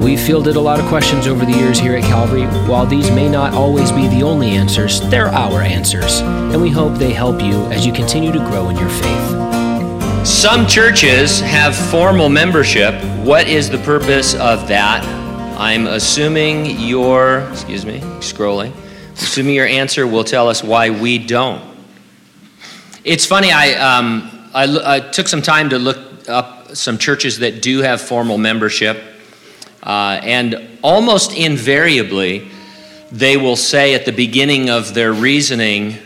We've fielded a lot of questions over the years here at Calvary. While these may not always be the only answers, they're our answers, and we hope they help you as you continue to grow in your faith. Some churches have formal membership. What is the purpose of that? I'm assuming your, excuse me, scrolling, assuming your answer will tell us why we don't. It's funny, I, um, I, I took some time to look up some churches that do have formal membership. Uh, and almost invariably, they will say at the beginning of their reasoning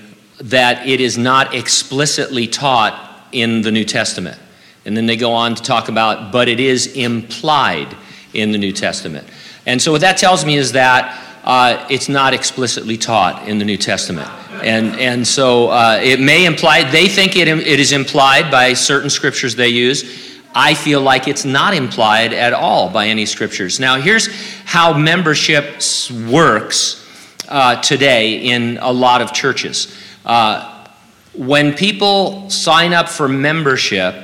that it is not explicitly taught in the New Testament. And then they go on to talk about, but it is implied in the New Testament. And so what that tells me is that uh, it's not explicitly taught in the New Testament. And, and so uh, it may imply, they think it, it is implied by certain scriptures they use. I feel like it's not implied at all by any scriptures. Now, here's how membership works uh, today in a lot of churches. Uh, when people sign up for membership,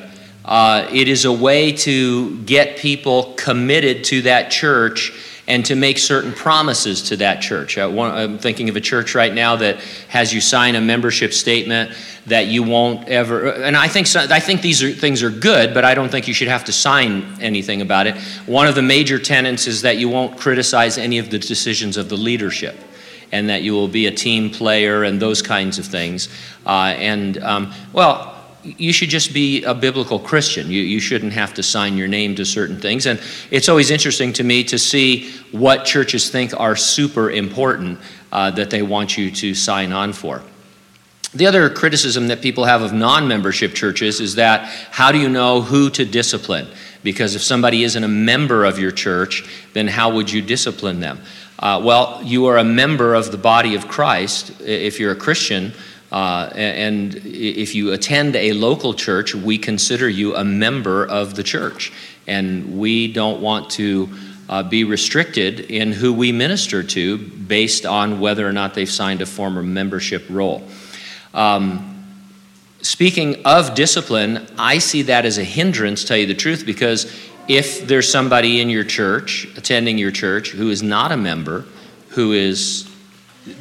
uh, it is a way to get people committed to that church and to make certain promises to that church. Uh, I'm thinking of a church right now that has you sign a membership statement that you won't ever. And I think so, I think these are, things are good, but I don't think you should have to sign anything about it. One of the major tenets is that you won't criticize any of the decisions of the leadership. And that you will be a team player and those kinds of things. Uh, and, um, well, you should just be a biblical Christian. You, you shouldn't have to sign your name to certain things. And it's always interesting to me to see what churches think are super important uh, that they want you to sign on for. The other criticism that people have of non membership churches is that how do you know who to discipline? Because if somebody isn't a member of your church, then how would you discipline them? Uh, well, you are a member of the body of Christ. If you're a Christian, uh, and if you attend a local church, we consider you a member of the church. And we don't want to uh, be restricted in who we minister to based on whether or not they've signed a former membership roll. Um, speaking of discipline, I see that as a hindrance, tell you the truth, because if there's somebody in your church, attending your church, who is not a member, who is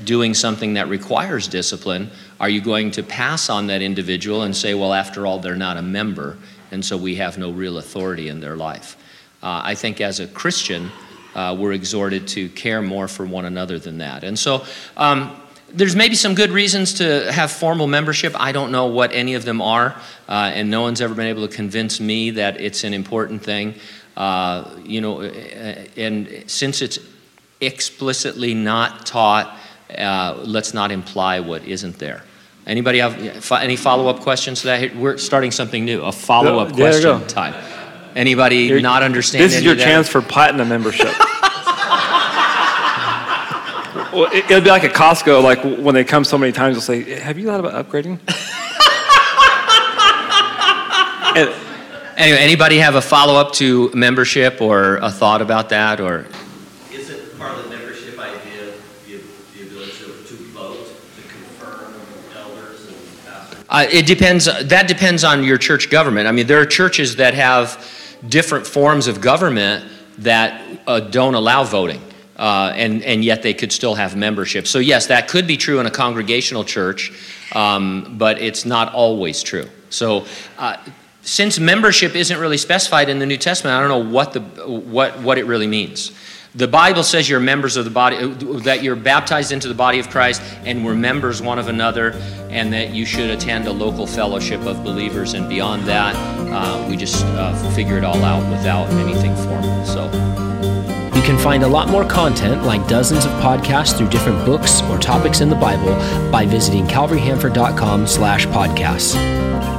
doing something that requires discipline, are you going to pass on that individual and say, well, after all, they're not a member, and so we have no real authority in their life? Uh, I think as a Christian, uh, we're exhorted to care more for one another than that. And so, um, there's maybe some good reasons to have formal membership. I don't know what any of them are, uh, and no one's ever been able to convince me that it's an important thing. Uh, you know, and since it's explicitly not taught, uh, let's not imply what isn't there. Anybody have any follow-up questions to that? We're starting something new, a follow-up question time. Anybody You're, not understand? This is your chance for platinum membership. well, it, will be like a Costco. Like when they come so many times, they'll say, "Have you thought about upgrading?" and, anyway, anybody have a follow-up to membership or a thought about that, or? Uh, it depends. That depends on your church government. I mean, there are churches that have different forms of government that uh, don't allow voting, uh, and and yet they could still have membership. So yes, that could be true in a congregational church, um, but it's not always true. So. Uh, since membership isn't really specified in the New Testament, I don't know what the what what it really means. The Bible says you're members of the body, that you're baptized into the body of Christ and we're members one of another, and that you should attend a local fellowship of believers. And beyond that, uh, we just uh, figure it all out without anything formal. So. You can find a lot more content, like dozens of podcasts through different books or topics in the Bible, by visiting calvaryhanford.com slash podcasts.